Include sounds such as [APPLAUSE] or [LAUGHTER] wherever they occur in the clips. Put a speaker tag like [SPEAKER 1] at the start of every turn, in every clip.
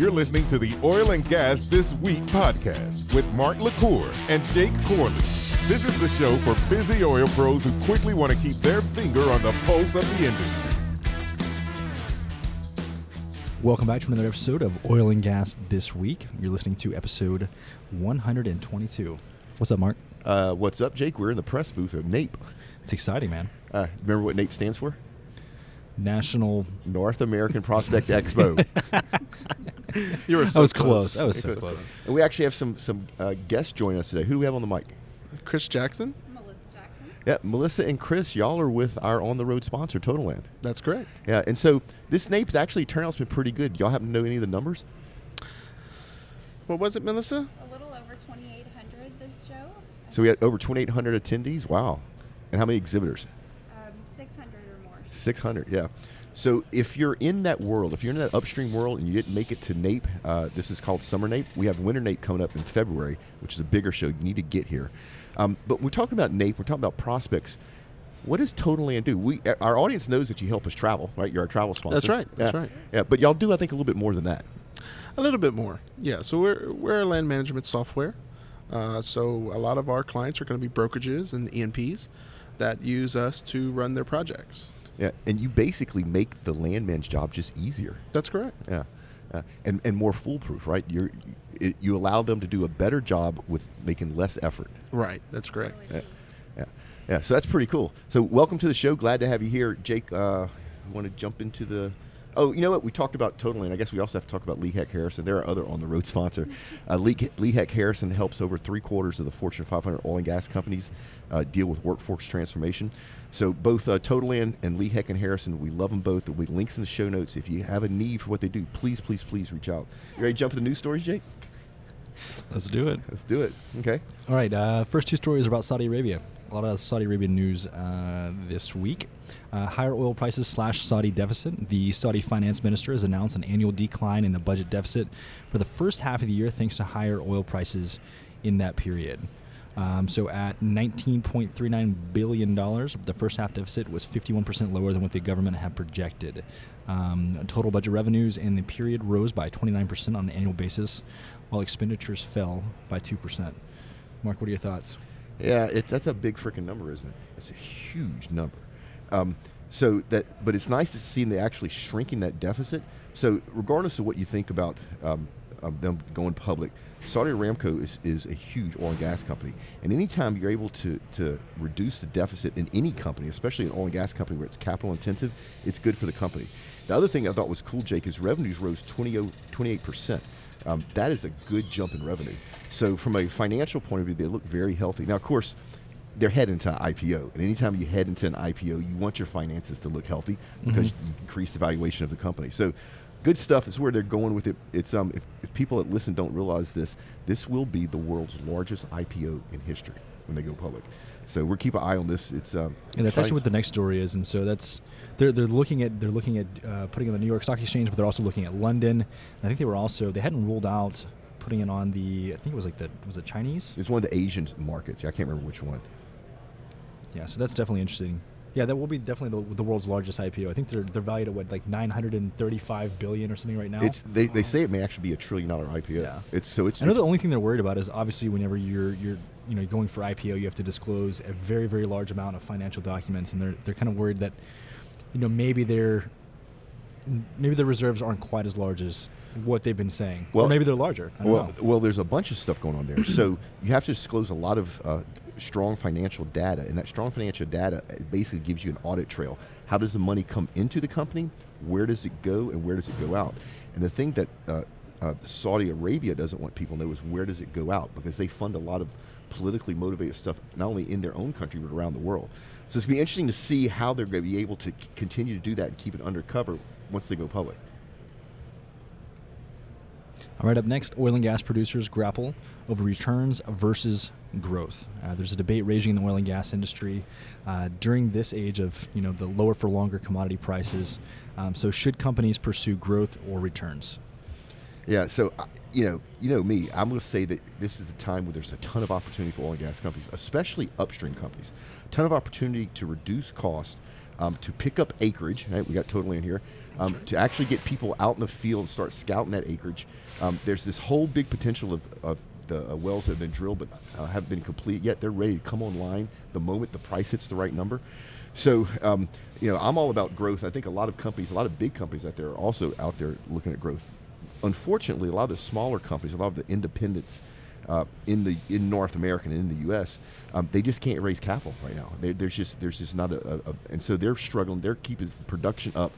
[SPEAKER 1] You're listening to the Oil and Gas This Week podcast with Mark LaCour and Jake Corley. This is the show for busy oil pros who quickly want to keep their finger on the pulse of the industry.
[SPEAKER 2] Welcome back to another episode of Oil and Gas This Week. You're listening to episode 122. What's up, Mark?
[SPEAKER 3] Uh, what's up, Jake? We're in the press booth at NAPE.
[SPEAKER 2] It's exciting, man.
[SPEAKER 3] Uh, remember what NAPE stands for?
[SPEAKER 2] National.
[SPEAKER 3] North American Prospect Expo. [LAUGHS]
[SPEAKER 4] You were
[SPEAKER 2] That
[SPEAKER 4] so
[SPEAKER 2] was close. That was so
[SPEAKER 4] Good.
[SPEAKER 2] close.
[SPEAKER 3] and we actually have some some uh, guests joining us today. Who do we have on the mic?
[SPEAKER 4] Chris Jackson.
[SPEAKER 5] Melissa Jackson.
[SPEAKER 3] Yeah, Melissa and Chris. Y'all are with our on the road sponsor, Totaland.
[SPEAKER 4] That's correct.
[SPEAKER 3] Yeah, and so this NAPE's actually turnout's been pretty good. Y'all happen to know any of the numbers?
[SPEAKER 4] What was it, Melissa?
[SPEAKER 5] A little over 2,800 this show.
[SPEAKER 3] So we had over 2,800 attendees. Wow. And how many exhibitors?
[SPEAKER 5] Um, 600 or more.
[SPEAKER 3] 600, yeah. So if you're in that world, if you're in that upstream world and you didn't make it to NAPE, uh, this is called Summer NAPE. We have Winter NAPE coming up in February, which is a bigger show. You need to get here. Um, but we're talking about NAPE. We're talking about prospects. What does Totaland do? We, our audience knows that you help us travel, right? You're our travel sponsor.
[SPEAKER 4] That's right, that's
[SPEAKER 3] yeah.
[SPEAKER 4] right.
[SPEAKER 3] Yeah, but y'all do, I think, a little bit more than that.
[SPEAKER 4] A little bit more. Yeah. So we're we're a land management software. Uh, so a lot of our clients are going to be brokerages and E&Ps that use us to run their projects.
[SPEAKER 3] Yeah, and you basically make the landman's job just easier.
[SPEAKER 4] That's correct.
[SPEAKER 3] Yeah, uh, and and more foolproof, right? You, you allow them to do a better job with making less effort.
[SPEAKER 4] Right. That's correct.
[SPEAKER 3] Yeah, yeah, yeah. So that's pretty cool. So welcome to the show. Glad to have you here, Jake. Uh, want to jump into the? Oh, you know what? We talked about Totaland. I guess we also have to talk about Lee Hecht Harrison. They're our other on the road sponsor. Uh, Lee, Lee Hecht Harrison helps over three quarters of the Fortune 500 oil and gas companies uh, deal with workforce transformation. So both uh, Total Land and Lee Hecht and Harrison, we love them both. There'll be links in the show notes. If you have a need for what they do, please, please, please reach out. You ready to jump to the news stories, Jake?
[SPEAKER 2] Let's do it.
[SPEAKER 3] Let's do it. Okay.
[SPEAKER 2] All right. Uh, first two stories are about Saudi Arabia. A lot of Saudi Arabian news uh, this week. Uh, higher oil prices slash Saudi deficit. The Saudi finance minister has announced an annual decline in the budget deficit for the first half of the year thanks to higher oil prices in that period. Um, so at $19.39 billion, the first half deficit was 51% lower than what the government had projected. Um, total budget revenues in the period rose by 29% on an annual basis, while expenditures fell by 2%. Mark, what are your thoughts?
[SPEAKER 3] Yeah, it, that's a big freaking number, isn't it? It's a huge number. Um, so that, but it's nice to see them actually shrinking that deficit. So regardless of what you think about um, them going public, Saudi Aramco is, is a huge oil and gas company, and anytime you're able to to reduce the deficit in any company, especially an oil and gas company where it's capital intensive, it's good for the company. The other thing I thought was cool, Jake, is revenues rose 28 percent. Um, that is a good jump in revenue. So from a financial point of view, they look very healthy. Now, of course, they're heading to IPO, and anytime you head into an IPO, you want your finances to look healthy because
[SPEAKER 2] Mhm.
[SPEAKER 3] you increase the valuation of the company. So, good stuff is where they're going with it. It's um, if, if people that listen don't realize this, this will be the world's largest IPO in history when they go public. So we're keep an eye on this. It's um,
[SPEAKER 2] And that's actually what the next story is, and so that's they're they're looking at they're looking at uh, putting on the New York Stock Exchange, but they're also looking at London. And I think they were also they hadn't ruled out putting it on the I think it was like the was it Chinese?
[SPEAKER 3] It's one of the Asian markets. Yeah, I can't remember which one.
[SPEAKER 2] Yeah, so that's definitely interesting. Yeah, that will be definitely the, the world's largest IPO. I think they're they're valued at what like 935 billion or something right now.
[SPEAKER 3] It's they, they say it may actually be a trillion dollar IPO.
[SPEAKER 2] Yeah.
[SPEAKER 3] It's so it's.
[SPEAKER 2] I know
[SPEAKER 3] it's-
[SPEAKER 2] the only thing they're worried about is obviously whenever you're you're you know going for IPO, you have to disclose a very very large amount of financial documents, and they're they're kind of worried that you know maybe they're maybe the reserves aren't quite as large as what they've been saying,
[SPEAKER 3] Well-
[SPEAKER 2] or maybe they're larger.
[SPEAKER 3] Well,
[SPEAKER 2] know.
[SPEAKER 3] well, there's a bunch of stuff going on there. so [CLEARS THROAT] you have to disclose a lot of uh, strong financial data, and that strong financial data uh, basically gives you an audit trail. How does the money come into the company? Where does it go, and where does it go out? And the thing that uh, uh, Saudi Arabia doesn't want people to know is where does it go out because they fund a lot of politically motivated stuff not only in their own country but around the world. So it's going to be interesting to see how they're going to be able to continue to do that and keep it undercover once they go public.
[SPEAKER 2] All right, up next, oil and gas producers grapple over returns versus growth. Uh, there's a debate raging in the oil and gas industry uh, during this age of you know the lower for longer commodity prices. Um, so, should companies pursue growth or returns?
[SPEAKER 3] Yeah, so uh, you know, you know me. I'm going to say that this is the time where there's a ton of opportunity for oil and gas companies, especially upstream companies. A ton of opportunity to reduce cost, um, to pick up acreage. Right, we got totally in here. Um, to actually get people out in the field and start scouting that acreage. Um, there's this whole big potential of, of the uh, wells that have been drilled but uh, haven't been complete yet. They're ready to come online the moment the price hits the right number. So, um, you know, I'm all about growth. I think a lot of companies, a lot of big companies out there are also out there looking at growth. Unfortunately, a lot of the smaller companies, a lot of the independents uh, in the in North America and in the U.S., um, they just can't raise capital right now. They, there's just there's just not a, a, a, and so they're struggling. They're keeping production up,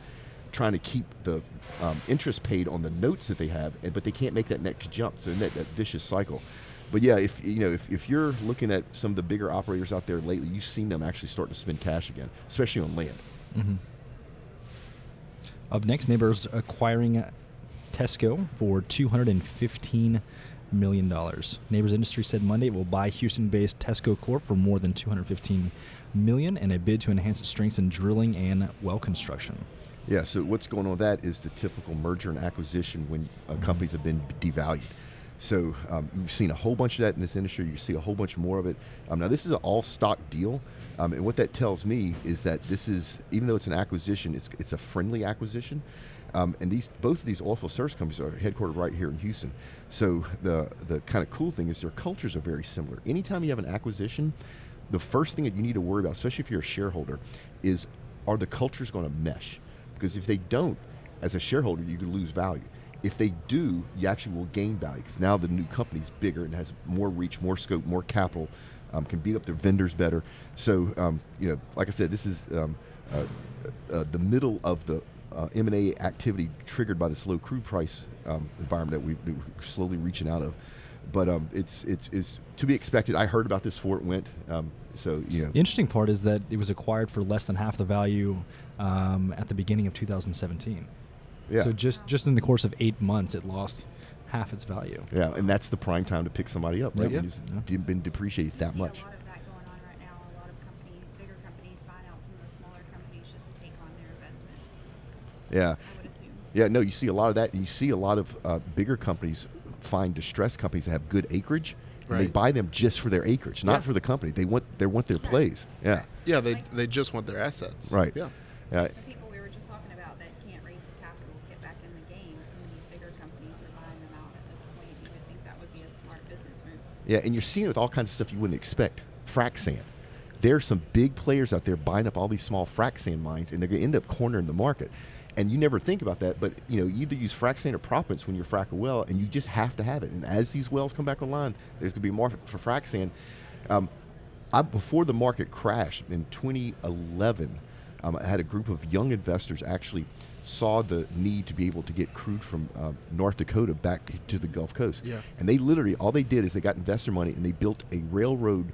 [SPEAKER 3] trying to keep the um, interest paid on the notes that they have, but they can't make that next jump. So in that, that vicious cycle. But yeah, if you know if, if you're looking at some of the bigger operators out there lately, you've seen them actually starting to spend cash again, especially on land.
[SPEAKER 2] Mm-hmm. Up next, Nabors acquiring Tesco for two hundred and fifteen million dollars. Nabors Industry said Monday it will buy Houston-based Tesco Corp for more than $215 million in a bid to enhance its strengths in drilling and well construction.
[SPEAKER 3] Yeah. So what's going on with that is the typical merger and acquisition when uh, companies have been devalued. So um, you've seen a whole bunch of that in this industry. You see a whole bunch more of it. Um, now this is an all-stock deal, um, and what that tells me is that this is, even though it's an acquisition, it's it's a friendly acquisition. Um, and these both of these oilfield service companies are headquartered right here in Houston. So the the kind of cool thing is their cultures are very similar. Anytime you have an acquisition, the first thing that you need to worry about, especially if you're a shareholder, is are the cultures going to mesh? Because if they don't, as a shareholder, you could lose value. If they do, you actually will gain value because now the new company is bigger and has more reach, more scope, more capital, um, can beat up their vendors better. So, um, you know, like I said, this is um, uh, uh, the middle of the uh, M&A activity triggered by this low crude price um, environment that we've, we're slowly reaching out of. But um, it's, it's, it's to be expected. I heard about this before it went. Um, so, you know.
[SPEAKER 2] The interesting part is that it was acquired for less than half the value um, at the beginning of 2017.
[SPEAKER 3] Yeah.
[SPEAKER 2] So just just in the course of eight months, it lost half its value.
[SPEAKER 3] Yeah, and that's the prime time to pick somebody up, right?
[SPEAKER 2] Yeah.
[SPEAKER 3] When it's been depreciated that much.
[SPEAKER 5] a lot of that going on right now. A lot of companies, bigger companies, buying out some of the smaller companies just to take on their investments.
[SPEAKER 3] Yeah.
[SPEAKER 5] I would assume.
[SPEAKER 3] Yeah, no, you see a lot of that, you see a lot of uh, bigger companies find distressed companies that have good acreage, and they buy them just for their acreage, not
[SPEAKER 4] Yeah.
[SPEAKER 3] for the company. They want they want their plays. Yeah,
[SPEAKER 4] Yeah, they they just want their assets.
[SPEAKER 3] right.
[SPEAKER 4] Yeah.
[SPEAKER 3] Yeah,
[SPEAKER 5] The people we were just talking about that can't raise the capital to get back in the game, some of these bigger companies are buying them out at this point. You would think that would be a smart business move.
[SPEAKER 3] yeah, and you're seeing it with all kinds of stuff you wouldn't expect. Frac sand. There's some big players out there buying up all these small frac sand mines, and they're going to end up cornering the market. And you never think about that, but you know, you either use frac sand or proppants when you're frack a well, and you just have to have it. And as these wells come back online, there's going to be more for frac sand. Um, I, before the market crashed in 2011, um, I had a group of young investors actually saw the need to be able to get crude from um, North Dakota back to the Gulf Coast.
[SPEAKER 4] Yeah.
[SPEAKER 3] And they literally, all they did is they got investor money and they built a railroad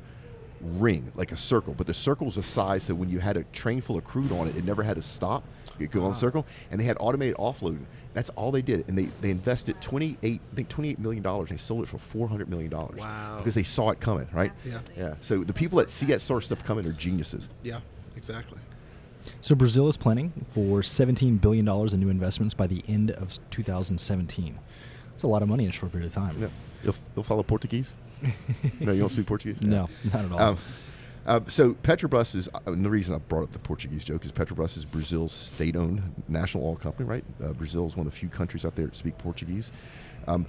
[SPEAKER 3] ring, like a circle. But the circle was a size so when you had a train full of crude on it, it never had to stop. It go on the circle, and they had automated offloading. That's all they did, and they, they invested twenty eight, I think twenty eight million dollars. They sold it for four hundred million dollars.
[SPEAKER 4] Wow.
[SPEAKER 3] Because they saw it coming, right?
[SPEAKER 4] Yeah.
[SPEAKER 3] Yeah. So the people that see that sort of stuff coming are geniuses.
[SPEAKER 4] Yeah. Exactly.
[SPEAKER 2] So Brazil is planning for 17 billion dollars in new investments by the end of 2017. That's a lot of money in a short period of time.
[SPEAKER 3] Yeah. You'll, you'll follow Portuguese? [LAUGHS] no, you don't speak Portuguese?
[SPEAKER 2] No, not at all.
[SPEAKER 3] Um, uh, so Petrobras is, uh, and the reason I brought up the Portuguese joke is Petrobras is Brazil's state-owned national oil company, right? Uh, Brazil is one of the few countries out there that speak Portuguese. Um,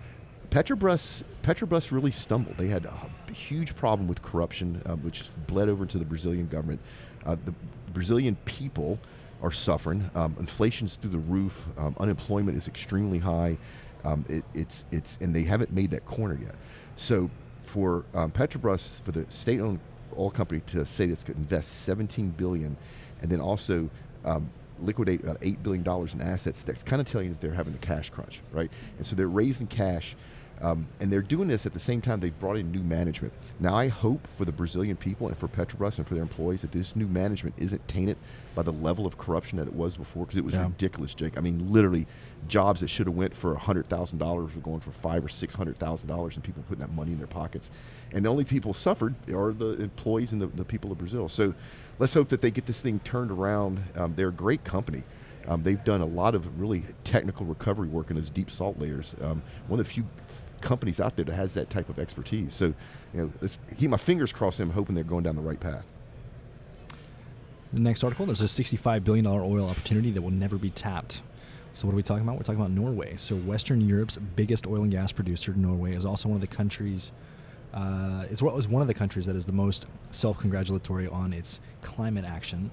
[SPEAKER 3] Petrobras, Petrobras really stumbled. They had a huge problem with corruption, uh, which bled over into the Brazilian government. Uh, the Brazilian people are suffering. Um, inflation's through the roof. Um, unemployment is extremely high. Um, it, it's it's and they haven't made that corner yet. So for um, Petrobras, for the state-owned oil company to say that it's going to invest 17 billion, and then also um, liquidate about eight billion dollars in assets, that's kind of telling you that they're having a cash crunch, right? And so they're raising cash. Um, and they're doing this at the same time they've brought in new management. Now, I hope for the Brazilian people and for Petrobras and for their employees that this new management isn't tainted by the level of corruption that it was before, because it was
[SPEAKER 2] Yeah.
[SPEAKER 3] ridiculous, Jake. I mean, literally, jobs that should have went for hundred thousand dollars were going for five or six hundred thousand dollars, and people putting that money in their pockets. And the only people suffered are the employees and the, the people of Brazil. So, let's hope that they get this thing turned around. Um, they're a great company. Um, they've done a lot of really technical recovery work in those deep salt layers. Um, one of the few companies out there that has that type of expertise. So, you know, let's keep my fingers crossed. I'm hoping they're going down the right path.
[SPEAKER 2] The next article there's a $65 billion oil opportunity that will never be tapped. So, what are we talking about? We're talking about Norway. So, Western Europe's biggest oil and gas producer, Norway, is also one of the countries. Uh, it's what was one of the countries that is the most self-congratulatory on its climate action,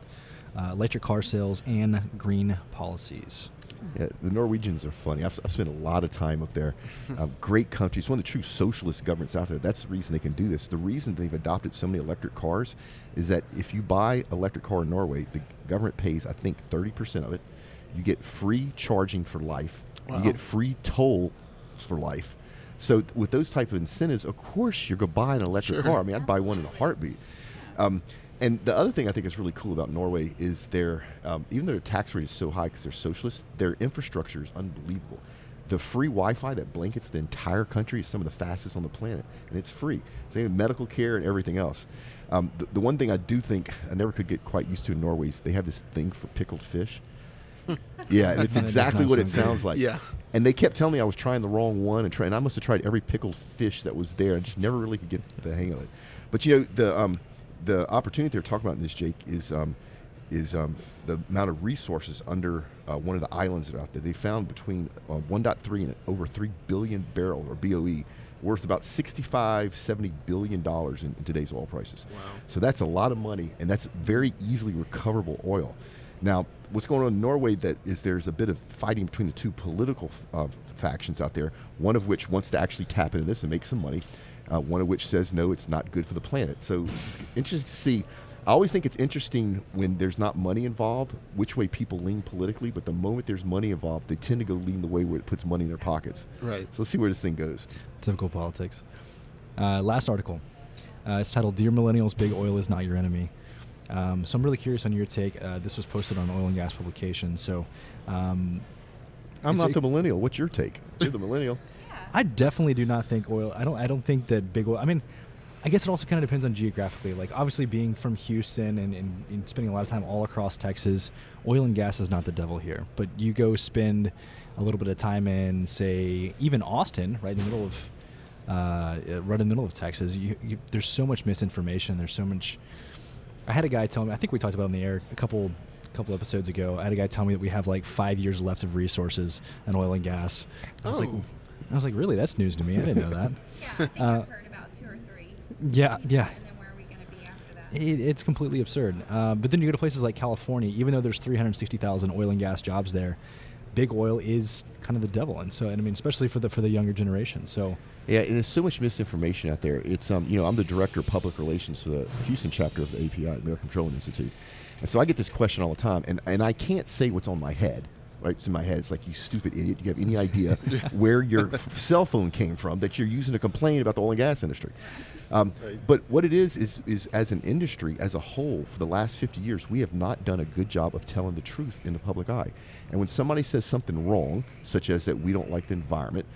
[SPEAKER 2] uh, electric car sales, and green policies.
[SPEAKER 3] Yeah, the Norwegians are funny. I've, I've spent a lot of time up there. [LAUGHS] Um, great country. It's one of the true socialist governments out there. That's the reason they can do this. The reason they've adopted so many electric cars is that if you buy electric car in Norway, the government pays, I think, 30% of it. You get free charging for life.
[SPEAKER 4] Wow.
[SPEAKER 3] You get free toll for life. So th- with those type of incentives, of course you're going to buy an electric
[SPEAKER 4] Sure.
[SPEAKER 3] car. I mean, I'd buy one in a heartbeat. Um, and the other thing I think is really cool about Norway is their, um, even though their tax rate is so high because they're socialist, their infrastructure is unbelievable. The free Wi-Fi that blankets the entire country is some of the fastest on the planet, and it's free. Same with medical care and everything else. Um, the, the one thing I do think I never could get quite used to in Norway is they have this thing for pickled fish. [LAUGHS] yeah, and it's
[SPEAKER 2] That
[SPEAKER 3] exactly
[SPEAKER 2] not
[SPEAKER 3] what it
[SPEAKER 2] sound good.
[SPEAKER 3] sounds like.
[SPEAKER 4] Yeah.
[SPEAKER 3] And they kept telling me I was trying the wrong one, and, try, and I must have tried every pickled fish that was there, and just never really could get the hang of it. But you know, the um, the opportunity they're talking about in this, Jake, is um, is um, the amount of resources under uh, one of the islands that are out there. They found between uh, 1.3 and over 3 billion barrel or BOE, worth about 65, 70 billion dollars in, in today's oil prices.
[SPEAKER 4] Wow.
[SPEAKER 3] So that's a lot of money, and that's very easily recoverable oil. Now, what's going on in Norway that is there's a bit of fighting between the two political uh, factions out there. One of which wants to actually tap into this and make some money. Uh, one of which says no, it's not good for the planet. So it's interesting to see. I always think it's interesting when there's not money involved, which way people lean politically. But the moment there's money involved, they tend to go lean the way where it puts money in their pockets.
[SPEAKER 4] Right.
[SPEAKER 3] So let's see where this thing goes.
[SPEAKER 2] Typical politics. Uh, last article. Uh, it's titled "Dear Millennials, Big Oil is Not Your Enemy." Um, so I'm really curious on your take. Uh, this was posted on Oil and Gas Publication. So um,
[SPEAKER 3] I'm not
[SPEAKER 2] a-
[SPEAKER 3] the millennial. What's your take? You're the millennial. [LAUGHS]
[SPEAKER 2] I definitely do not think oil. I don't. I don't think that big oil. I mean, I guess it also kind of depends on geographically. Like obviously, being from Houston and, and, and spending a lot of time all across Texas, oil and gas is not the devil here. But you go spend a little bit of time in, say, even Austin, right in the middle of, uh, right in the middle of Texas. You, you, there's so much misinformation. There's so much. I had a guy tell me. I think we talked about on the air a couple couple episodes ago. I had a guy tell me that we have like five years left of resources in oil and gas. I was like,
[SPEAKER 4] Oh.
[SPEAKER 2] I was like, really? That's news to me. I didn't know that. [LAUGHS]
[SPEAKER 5] Yeah, I think
[SPEAKER 2] Uh,
[SPEAKER 5] I've heard about two or three.
[SPEAKER 2] Yeah, yeah.
[SPEAKER 5] And then where are we going to be after that?
[SPEAKER 2] It, it's completely absurd. Uh, but then you go to places like California, even though there's 360,000 oil and gas jobs there, big oil is kind of the devil. And so, and I mean, especially for the for the younger generation. So,
[SPEAKER 3] Yeah, and there's so much misinformation out there. It's um, you know, I'm the director of public relations for the Houston chapter of the API, the American Petroleum Institute, and so I get this question all the time, and and I can't say what's on my head. Right, it's in my head. It's like you stupid idiot. Do you have any idea [LAUGHS] where your cell phone came from that you're using to complain about the oil and gas industry? Um,
[SPEAKER 4] Right.
[SPEAKER 3] But what it is is is as an industry as a whole, for the last 50 years, we have not done a good job of telling the truth in the public eye. And when somebody says something wrong, such as that we don't like the environment,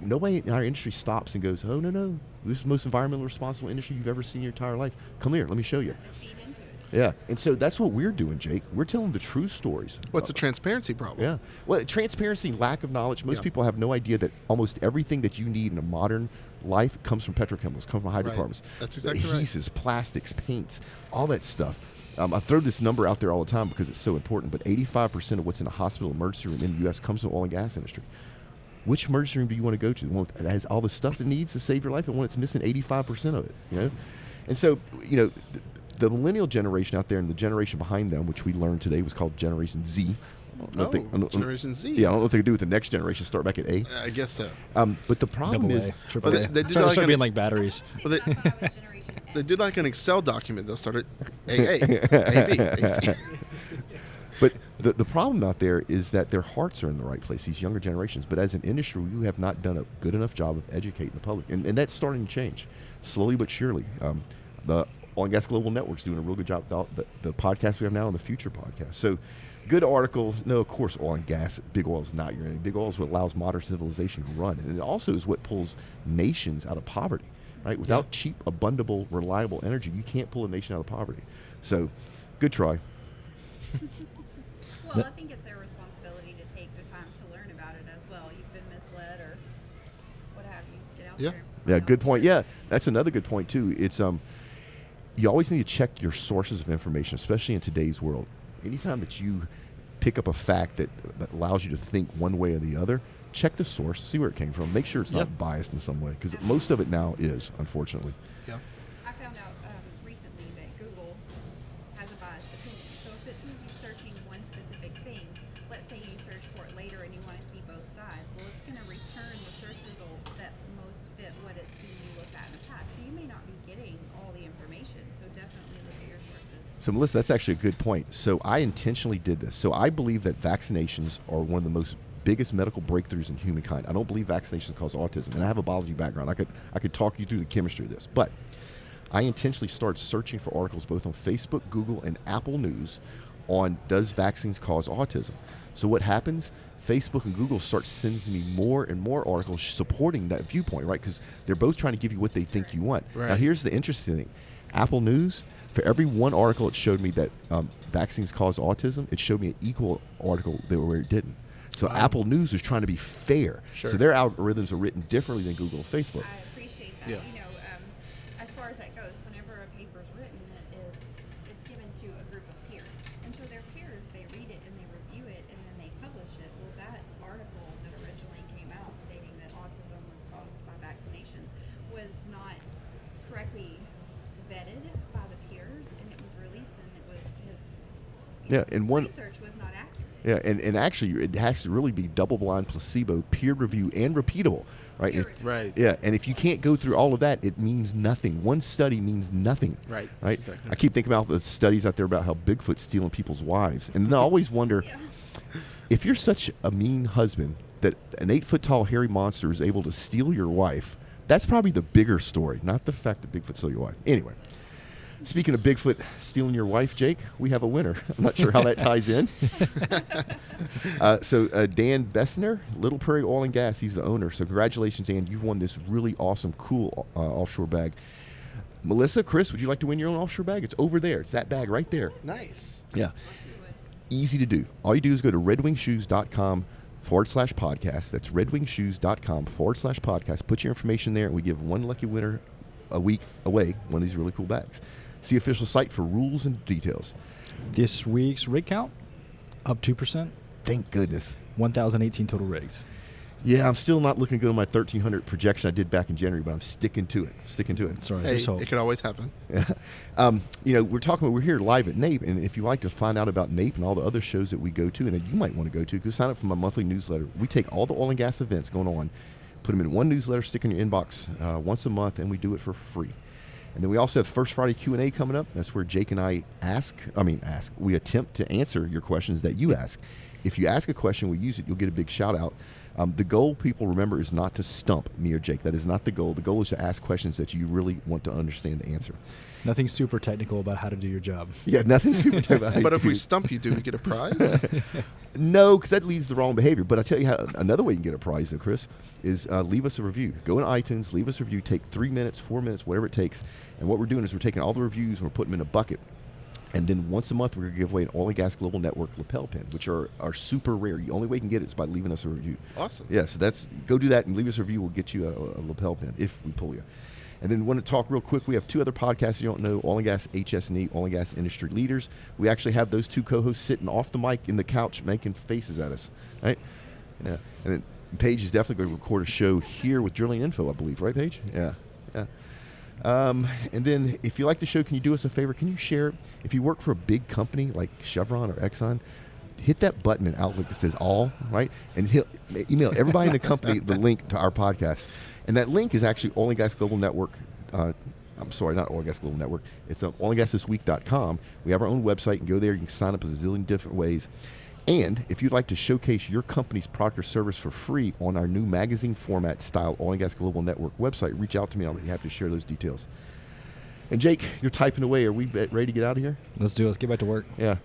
[SPEAKER 3] nobody in our industry stops and goes, "Oh no, no, this is the most environmentally responsible industry you've ever seen in your entire life. Come here, let me show you."
[SPEAKER 5] Feed into it.
[SPEAKER 3] Yeah, and so that's what we're doing, Jake. We're telling the true stories.
[SPEAKER 4] What's the transparency problem?
[SPEAKER 3] Yeah. Well, transparency, lack of knowledge. Most
[SPEAKER 4] Yeah.
[SPEAKER 3] people have no idea that almost everything that you need in a modern life comes from petrochemicals, comes from hydrocarbons.
[SPEAKER 4] That's exactly right.
[SPEAKER 3] Adhesives, plastics, paints, all that stuff. Um, I throw this number out there all the time because it's so important. But 85% of what's in a hospital emergency room in the U.S. comes from the oil and gas industry. Which emergency room do you want to go to? The one that has all the stuff it needs to save your life, and one that's missing 85% of it. You know, and so you know. Th- the millennial generation out there and the generation behind them, which we learned today was called Generation Z. I don't know if they-
[SPEAKER 4] Oh,
[SPEAKER 3] don't-
[SPEAKER 4] Generation Z.
[SPEAKER 3] Yeah, I don't know if they could do with the next generation. Start back at A.
[SPEAKER 4] I guess so.
[SPEAKER 3] Um, but the problem
[SPEAKER 2] double
[SPEAKER 3] is,
[SPEAKER 2] A,
[SPEAKER 4] Well, they- they did
[SPEAKER 2] start,
[SPEAKER 4] like
[SPEAKER 2] start
[SPEAKER 4] an-
[SPEAKER 2] being like batteries. [LAUGHS]
[SPEAKER 4] Well, they-
[SPEAKER 5] That was Generation
[SPEAKER 4] They
[SPEAKER 5] X.
[SPEAKER 4] do like an Excel document. They'll start at AA, AB, AC.
[SPEAKER 3] but the, the problem out there is that their hearts are in the right place, these younger generations. But as an industry, we have not done a good enough job of educating the public. And, and that's starting to change, slowly but surely. Um, the Oil and Gas Global Network's doing a real good job with all the, the podcast we have now and the future podcast. So, good article. No, of course, oil and gas, big oil is not your enemy. Big oil is what allows modern civilization to run. And it also is what pulls nations out of poverty, right? Without cheap, abundable, reliable energy, you can't pull a nation out of poverty. So, good try. [LAUGHS]
[SPEAKER 5] Well,
[SPEAKER 2] That-
[SPEAKER 5] I think it's their responsibility to take the time to learn about it as well. You've been misled or what have you. Get out
[SPEAKER 4] Yeah.
[SPEAKER 5] there.
[SPEAKER 3] Yeah, good point. Yeah, that's another good point too. It's um, you always need to check your sources of information, especially in today's world. Anytime that you pick up a fact that, that allows you to think one way or the other, check the source, see where it came from, make sure it's
[SPEAKER 4] Yep.
[SPEAKER 3] not biased in some way, because most of it now is, unfortunately.
[SPEAKER 4] Yeah.
[SPEAKER 5] I found out um, recently that Google has a biased opinion. So if it sees you searching one specific thing, let's say you search for it later and you want to see both sides, well, it's going to return the search results that most fit what it's seen you look at in the past. So you may not be getting all the information. So definitely look at your sources.
[SPEAKER 3] So, Melissa, that's actually a good point. So, I intentionally did this. So, I believe that vaccinations are one of the most biggest medical breakthroughs in humankind. I don't believe vaccinations cause autism, and I have a biology background. I could I could talk you through the chemistry of this, but I intentionally started searching for articles both on Facebook, Google, and Apple News on does vaccines cause autism. So what happens? Facebook and Google start sending me more and more articles supporting that viewpoint, right? Because they're both trying to give you what they think you want. Now, here's the interesting thing: Apple News, for every one article it showed me that um, vaccines cause autism, it showed me an equal article that where it didn't. So
[SPEAKER 4] Wow.
[SPEAKER 3] Apple News was trying to be fair.
[SPEAKER 4] Sure.
[SPEAKER 3] So their algorithms are written differently than Google and Facebook.
[SPEAKER 5] I appreciate that.
[SPEAKER 4] Yeah.
[SPEAKER 5] You know, um, as far as that goes, whenever a paper is written, it is it's given to a group of peers, and so their peers they read it and they review it and then they publish it. Well, that article that originally came out stating that autism was caused by vaccinations was not correctly vetted by the peers, and it was released, and it was his you
[SPEAKER 3] Yeah, and one-
[SPEAKER 5] research was not accurate.
[SPEAKER 3] Yeah, and, and actually, it has to really be double blind, placebo, peer review, and repeatable, right? If-
[SPEAKER 4] Right.
[SPEAKER 3] Yeah, and if you can't go through all of that, it means nothing. One study means nothing.
[SPEAKER 4] Right,
[SPEAKER 3] Right.
[SPEAKER 4] exactly
[SPEAKER 3] I keep thinking about the studies out there about how Bigfoot's stealing people's wives, and then I always [LAUGHS] wonder
[SPEAKER 5] Yeah.
[SPEAKER 3] if you're such a mean husband that an eight foot tall hairy monster is able to steal your wife. That's probably the bigger story, not the fact that Bigfoot stole your wife. Anyway. Speaking of Bigfoot stealing your wife, Jake, we have a winner. [LAUGHS] I'm not sure how that ties in. [LAUGHS] uh, so uh, Dan Beisner, Little Prairie Oil and Gas, he's the owner. So congratulations, Dan. You've won this really awesome, cool uh, offshore bag. Melissa, Chris, would you like to win your own offshore bag? It's over there. It's that bag right there.
[SPEAKER 4] Nice.
[SPEAKER 3] Yeah. Easy to do. All you do is go to redwingshoes.com forward slash podcast. That's redwingshoes.com forward slash podcast. Put your information there, and we give one lucky winner a week away one of these really cool bags. See official site for rules and details.
[SPEAKER 2] This week's rig count up 2%,
[SPEAKER 3] Thank goodness.
[SPEAKER 2] 1,018 total rigs.
[SPEAKER 3] Yeah, I'm still not looking good on my 1300 projection I did back in January, but I'm sticking to it. Sticking to it.
[SPEAKER 2] Sorry,
[SPEAKER 4] Hey, it could always happen. [LAUGHS]
[SPEAKER 3] um, you know, we're talking. We're here live at NAPE, and if you like to find out about NAPE and all the other shows that we go to, and that you might want to go to, go sign up for my monthly newsletter. We take all the oil and gas events going on, put them in one newsletter, stick in your inbox uh, once a month, and we do it for free. And then we also have First Friday Q and A coming up. That's where Jake and I ask. I mean, ask. We attempt to answer your questions that you ask. If you ask a question, we use it. You'll get a big shout out. Um, the goal, people remember, is not to stump me or Jake. That is not the goal. The goal is to ask questions that you really want to understand the answer.
[SPEAKER 2] Nothing super technical about how to do your job. [LAUGHS]
[SPEAKER 3] Yeah, nothing super [LAUGHS] type of
[SPEAKER 4] But if we stump you, do we get a prize? [LAUGHS]
[SPEAKER 3] no, because that leads to the wrong behavior. But I tell you how another way you can get a prize, though, Chris, is uh, leave us a review. Go in iTunes, leave us a review. Take three minutes, four minutes, whatever it takes. And what we're doing is we're taking all the reviews and we're putting them in a bucket. And then once a month, we're going to give away an Oil and Gas Global Network lapel pin, which are, are super rare. The only way you can get it is by leaving us a review.
[SPEAKER 4] Awesome.
[SPEAKER 3] Yeah, so that's go do that and leave us a review. We'll get you a, a lapel pin if we pull you. And then want to talk real quick. We have two other podcasts you don't know: Oil and Gas HS&E, Oil and Gas Industry Leaders. We actually have those two co-hosts sitting off the mic in the couch making faces at us, right? Yeah. And then Paige is definitely going to record a show here with Drillinginfo, I believe, right, Paige? Yeah, yeah. Um, and then, if you like the show, can you do us a favor? Can you share it? If you work for a big company like Chevron or Exxon, hit that button in Outlook that says all, right? And email everybody in the company the [LAUGHS] link to our podcast. And that link is actually Oil and Gas Global Network. Uh, I'm sorry, not Oil and Gas Global Network. It's uh, oilandgasthisweek.com. We have our own website. You can go there. You can sign up a zillion different ways. And if you'd like to showcase your company's product or service for free on our new magazine format style Oil and Gas Global Network website, reach out to me. I'll be happy to share those details. And Jake, you're typing away. Are we ready to get out of here?
[SPEAKER 2] Let's do it. Let's get back to work.
[SPEAKER 3] Yeah.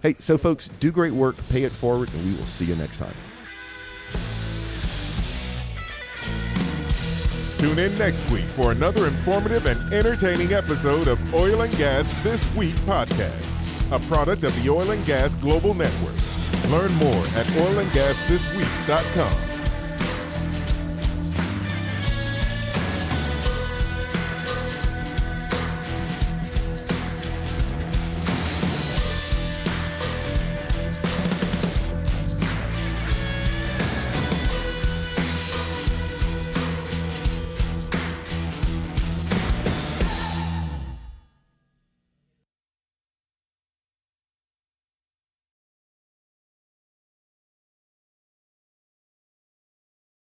[SPEAKER 3] Hey, so folks, do great work, pay it forward, and we will see you next time.
[SPEAKER 1] Tune in next week for another informative and entertaining episode of Oil and Gas This Week podcast, a product of the Oil and Gas Global Network. Learn more at oilandgasthisweek.com.